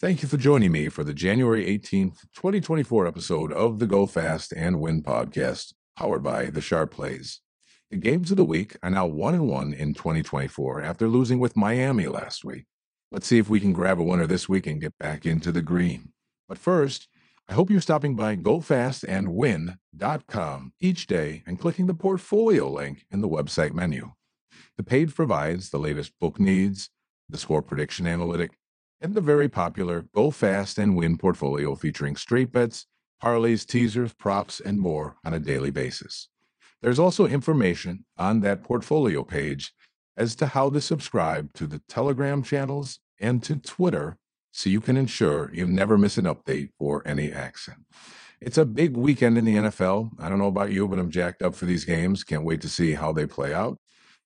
Thank you for joining me for the January 18th, 2024 episode of the Go Fast and Win podcast, powered by the Sharp Plays. The games of the week are now 1 and 1 in 2024 after losing with Miami last week. Let's see if we can grab a winner this week and get back into the green. But first, I hope you're stopping by gofastandwin.com each day and clicking the portfolio link in the website menu. The page provides the latest book needs, the score prediction analytic, and the very popular Go Fast and Win portfolio featuring straight bets, parlays, teasers, props, and more on a daily basis. There's also information on that portfolio page as to how to subscribe to the Telegram channels and to Twitter so you can ensure you never miss an update or any action. It's a big weekend in the NFL. I don't know about you, but I'm jacked up for these games. Can't wait to see how they play out.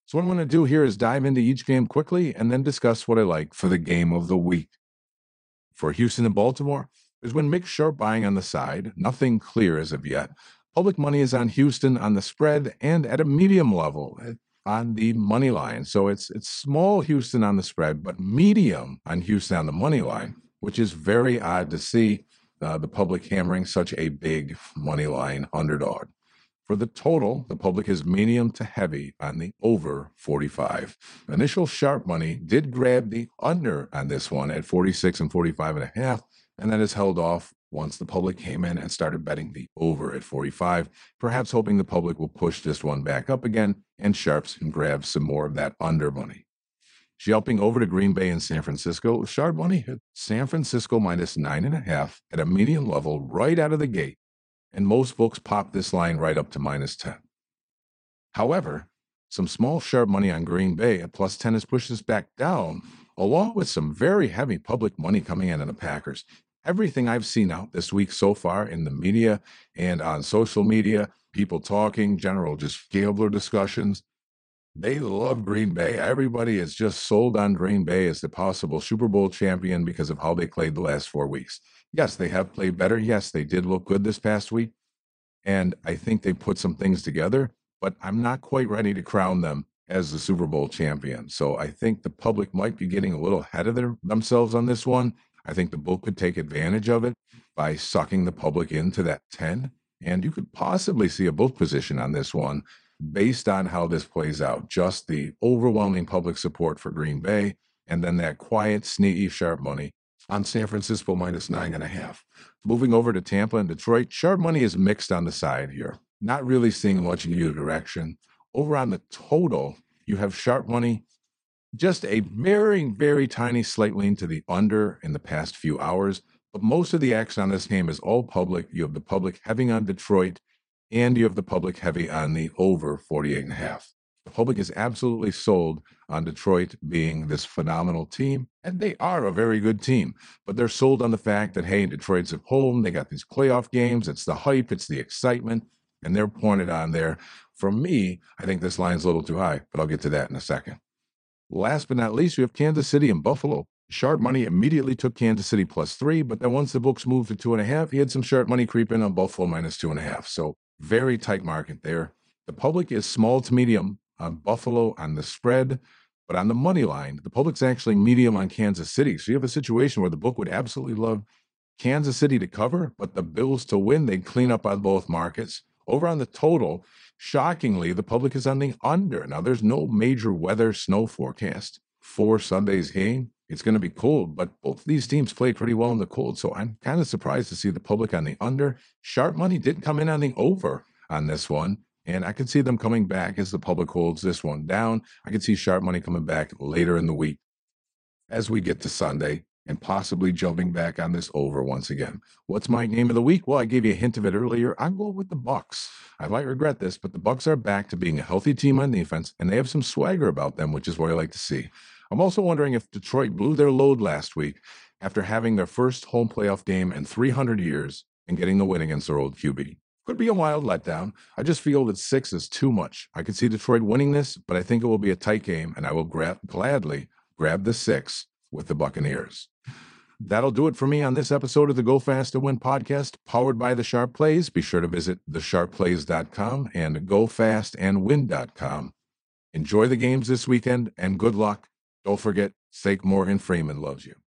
So, what I'm going to do here is dive into each game quickly and then discuss what I like for the game of the week. For Houston and Baltimore, is when mixed sharp buying on the side, nothing clear as of yet. Public money is on Houston on the spread and at a medium level eh, on the money line. So it's it's small Houston on the spread, but medium on Houston on the money line, which is very odd to see uh, the public hammering such a big money line underdog. For the total, the public is medium to heavy on the over 45. Initial sharp money did grab the under on this one at 46 and 45 and a half, and that is held off once the public came in and started betting the over at 45, perhaps hoping the public will push this one back up again and sharps can grab some more of that under money. Jumping over to Green Bay and San Francisco, sharp money hit San Francisco minus nine and a half at a medium level right out of the gate and most books pop this line right up to minus 10. However, some small sharp money on Green Bay at plus 10 has pushed us back down, along with some very heavy public money coming in on the Packers. Everything I've seen out this week so far in the media and on social media, people talking, general just gambler discussions, they love Green Bay. Everybody is just sold on Green Bay as the possible Super Bowl champion because of how they played the last four weeks. Yes, they have played better. Yes, they did look good this past week. And I think they put some things together, but I'm not quite ready to crown them as the Super Bowl champion. So I think the public might be getting a little ahead of their, themselves on this one. I think the book could take advantage of it by sucking the public into that 10. And you could possibly see a book position on this one based on how this plays out. Just the overwhelming public support for Green Bay, and then that quiet, sneaky, sharp money on San Francisco minus nine and a half. Moving over to Tampa and Detroit, sharp money is mixed on the side here. Not really seeing much in either direction. Over on the total, you have sharp money, just a very, very tiny slight lean to the under in the past few hours. But most of the action on this game is all public. You have the public heavy on Detroit, and you have the public heavy on the over 48 and a half. The public is absolutely sold on Detroit being this phenomenal team, and they are a very good team. But they're sold on the fact that, hey, Detroit's at home. They got these playoff games. It's the hype, it's the excitement, and they're pointed on there. For me, I think this line's a little too high, but I'll get to that in a second. Last but not least, we have Kansas City and Buffalo. Sharp money immediately took Kansas City plus three, but then once the books moved to two and a half, he had some sharp money creep in on Buffalo minus two and a half. So very tight market there. The public is small to medium on Buffalo on the spread, but on the money line, the public's actually medium on Kansas City. So you have a situation where the book would absolutely love Kansas City to cover, but the Bills to win, they'd clean up on both markets. Over on the total, shockingly, the public is on the under. Now, there's no major weather snow forecast for Sunday's game. It's going to be cold, but both these teams played pretty well in the cold. So I'm kind of surprised to see the public on the under. Sharp money did come in on the over on this one. And I could see them coming back as the public holds this one down. I could see sharp money coming back later in the week as we get to Sunday and possibly jumping back on this over once again. What's my game of the week? Well, I gave you a hint of it earlier. I'm going with the Bucks. I might regret this, but the Bucks are back to being a healthy team on defense, and they have some swagger about them, which is what I like to see. I'm also wondering if Detroit blew their load last week after having their first home playoff game in 300 years and getting the win against their old QB. Could be a wild letdown. I just feel that six is too much. I could see Detroit winning this, but I think it will be a tight game, and I will gra- gladly grab the six with the Buccaneers. That'll do it for me on this episode of the Go Fast and Win podcast, powered by the Sharp Plays. Be sure to visit thesharpplays.com and gofastandwin.com. Enjoy the games this weekend and good luck. Don't forget, Sake Morgan Freeman loves you.